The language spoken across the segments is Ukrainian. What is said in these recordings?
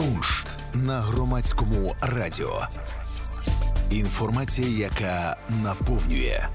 Куншт на громадському радіо. Інформація, яка наповнює.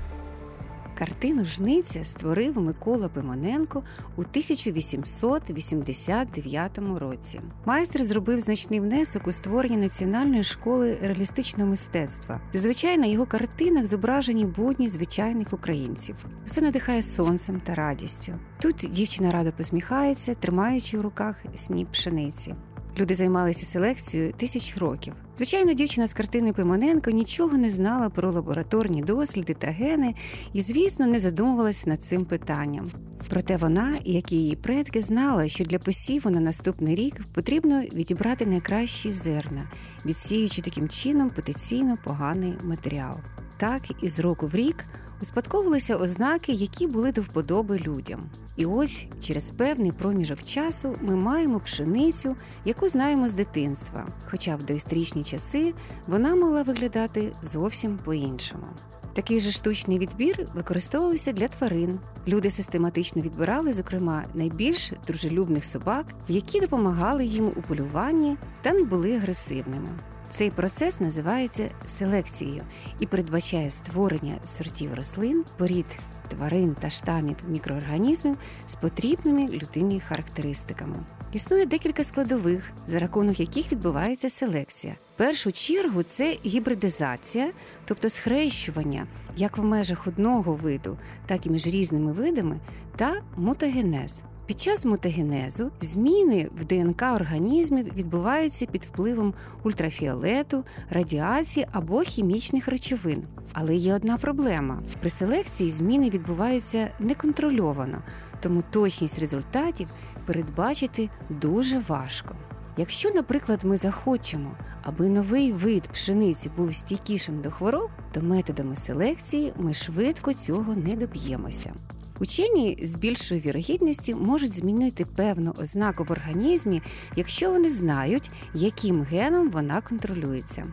Картину Жниця створив Микола Пимоненко у 1889 році. Майстер зробив значний внесок у створення національної школи реалістичного мистецтва. Зазвичай на його картинах зображені будні звичайних українців. Все надихає сонцем та радістю. Тут дівчина радо посміхається, тримаючи у руках сніп пшениці. Люди займалися селекцією тисяч років. Звичайно, дівчина з картини Пимоненко нічого не знала про лабораторні досліди та гени і, звісно, не задумувалася над цим питанням. Проте вона, як і її предки, знала, що для посіву на наступний рік потрібно відібрати найкращі зерна, відсіючи таким чином потенційно поганий матеріал. Так і з року в рік успадковувалися ознаки, які були до вподоби людям. І ось через певний проміжок часу ми маємо пшеницю, яку знаємо з дитинства. Хоча в доісторичні часи вона могла виглядати зовсім по-іншому. Такий же штучний відбір використовувався для тварин. Люди систематично відбирали, зокрема, найбільш дружелюбних собак, які допомагали їм у полюванні та не були агресивними. Цей процес називається селекцією і передбачає створення сортів рослин, порід тварин та штамів мікроорганізмів з потрібними людині характеристиками. Існує декілька складових, за рахунок яких відбувається селекція. В першу чергу це гібридизація, тобто схрещування як в межах одного виду, так і між різними видами, та мутагенез. Під час мутагенезу зміни в ДНК організмів відбуваються під впливом ультрафіолету, радіації або хімічних речовин. Але є одна проблема: при селекції зміни відбуваються неконтрольовано, тому точність результатів передбачити дуже важко. Якщо, наприклад, ми захочемо, аби новий вид пшениці був стійкішим до хвороб, то методами селекції ми швидко цього не доб'ємося. Учені з більшою вірогідністю можуть змінити певну ознаку в організмі, якщо вони знають, яким геном вона контролюється.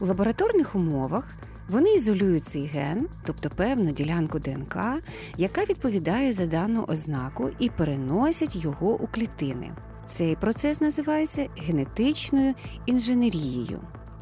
У лабораторних умовах вони ізолюють цей ген, тобто певну ділянку ДНК, яка відповідає за дану ознаку, і переносять його у клітини. Цей процес називається генетичною інженерією.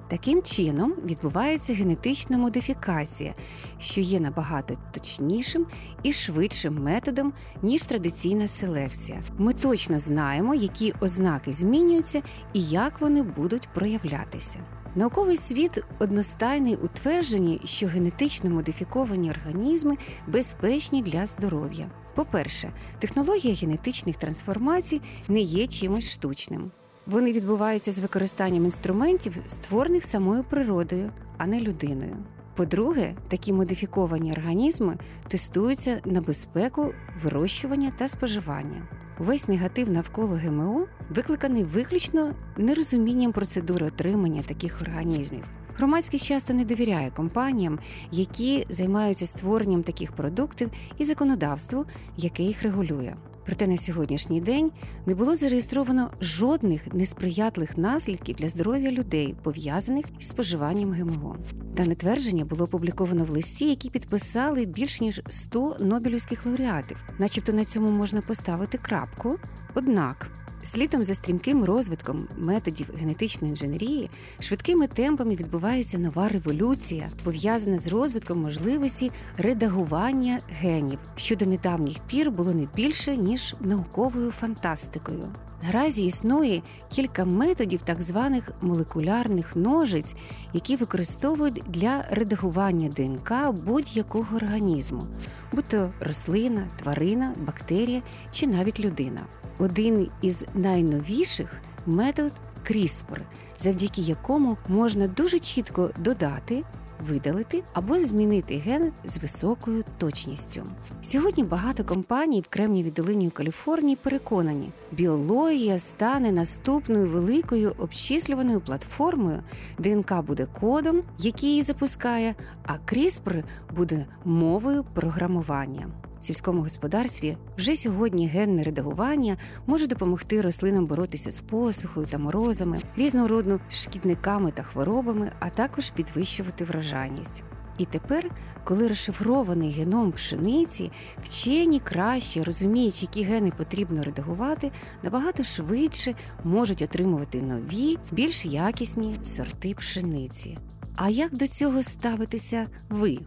Таким чином відбувається генетична модифікація, що є набагато точнішим і швидшим методом, ніж традиційна селекція. Ми точно знаємо, які ознаки змінюються і як вони будуть проявлятися. Науковий світ одностайний у твердженні, що генетично модифіковані організми безпечні для здоров'я. По-перше, технологія генетичних трансформацій не є чимось штучним. Вони відбуваються з використанням інструментів, створених самою природою, а не людиною. По-друге, такі модифіковані організми тестуються на безпеку вирощування та споживання. Весь негатив навколо ГМО викликаний виключно нерозумінням процедури отримання таких організмів. Громадськість часто не довіряє компаніям, які займаються створенням таких продуктів і законодавству, яке їх регулює. Проте на сьогоднішній день не було зареєстровано жодних несприятливих наслідків для здоров'я людей, пов'язаних із споживанням ГМО. Дане твердження було опубліковано в листі, які підписали більш ніж 100 нобелівських лауреатів, начебто на цьому можна поставити крапку. Однак Слідом за стрімким розвитком методів генетичної інженерії швидкими темпами відбувається нова революція, пов'язана з розвитком можливості редагування генів, що до недавніх пір було не більше ніж науковою фантастикою. Наразі існує кілька методів так званих молекулярних ножиць, які використовують для редагування ДНК будь-якого організму, будь то рослина, тварина, бактерія чи навіть людина один із найновіших метод CRISPR, завдяки якому можна дуже чітко додати. Видалити або змінити ген з високою точністю. Сьогодні багато компаній в Кремнівій долині у Каліфорнії переконані, біологія стане наступною великою обчислюваною платформою. ДНК буде кодом, який її запускає, а CRISPR буде мовою програмування сільському господарстві вже сьогодні генне редагування може допомогти рослинам боротися з посухою та морозами, різнородну шкідниками та хворобами, а також підвищувати врожайність. І тепер, коли розшифрований геном пшениці, вчені краще розуміють, які гени потрібно редагувати, набагато швидше можуть отримувати нові, більш якісні сорти пшениці. А як до цього ставитеся ви?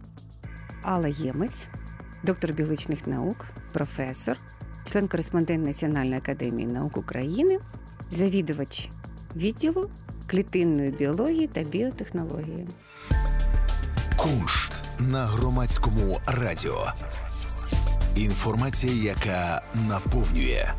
Алла Ємець, доктор біологічних наук, професор, член-кореспондент Національної академії наук України, завідувач відділу клітинної біології та біотехнології. Куншт на громадському радіо. Інформація, яка наповнює.